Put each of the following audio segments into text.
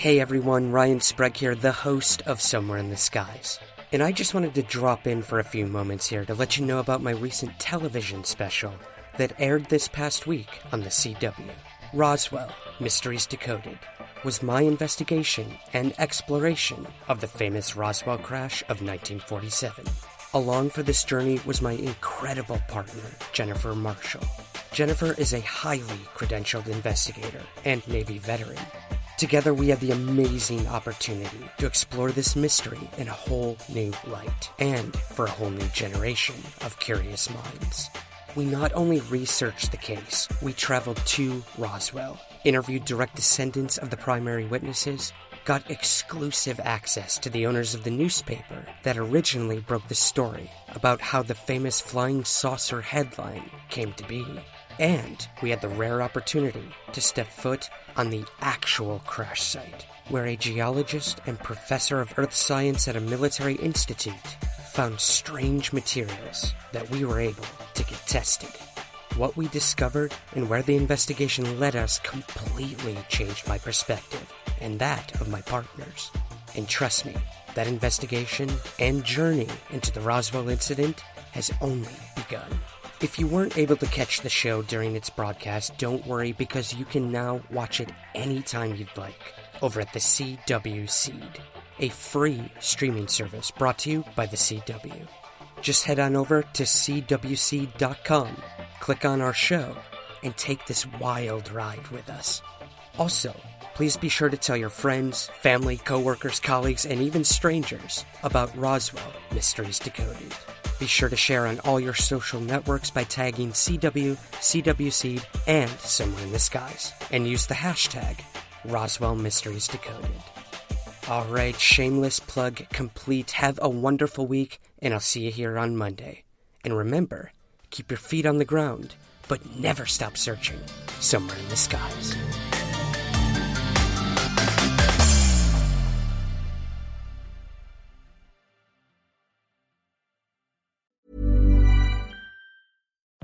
Hey everyone, Ryan Sprague here, the host of Somewhere in the Skies. And I just wanted to drop in for a few moments here to let you know about my recent television special that aired this past week on the CW. Roswell Mysteries Decoded was my investigation and exploration of the famous Roswell crash of 1947. Along for this journey was my incredible partner, Jennifer Marshall. Jennifer is a highly credentialed investigator and Navy veteran. Together, we had the amazing opportunity to explore this mystery in a whole new light and for a whole new generation of curious minds. We not only researched the case, we traveled to Roswell, interviewed direct descendants of the primary witnesses, got exclusive access to the owners of the newspaper that originally broke the story about how the famous flying saucer headline came to be. And we had the rare opportunity to step foot on the actual crash site, where a geologist and professor of earth science at a military institute found strange materials that we were able to get tested. What we discovered and where the investigation led us completely changed my perspective and that of my partners. And trust me, that investigation and journey into the Roswell incident has only begun. If you weren't able to catch the show during its broadcast, don't worry because you can now watch it anytime you'd like over at the CW Seed, a free streaming service brought to you by the CW. Just head on over to CWSeed.com, click on our show, and take this wild ride with us. Also, please be sure to tell your friends, family, coworkers, colleagues, and even strangers about Roswell Mysteries Decoded. Be sure to share on all your social networks by tagging CW, CW Seed, and Somewhere in the Skies, and use the hashtag Roswell Mysteries Decoded. All right, shameless plug complete. Have a wonderful week, and I'll see you here on Monday. And remember, keep your feet on the ground, but never stop searching somewhere in the skies.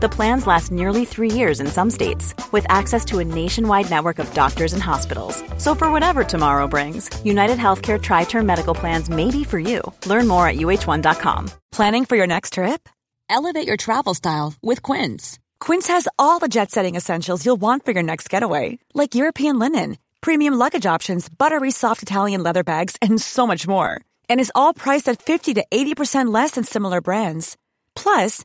The plans last nearly three years in some states, with access to a nationwide network of doctors and hospitals. So, for whatever tomorrow brings, United Healthcare TriTerm Medical Plans may be for you. Learn more at uh1.com. Planning for your next trip? Elevate your travel style with Quince. Quince has all the jet setting essentials you'll want for your next getaway, like European linen, premium luggage options, buttery soft Italian leather bags, and so much more. And is all priced at 50 to 80% less than similar brands. Plus,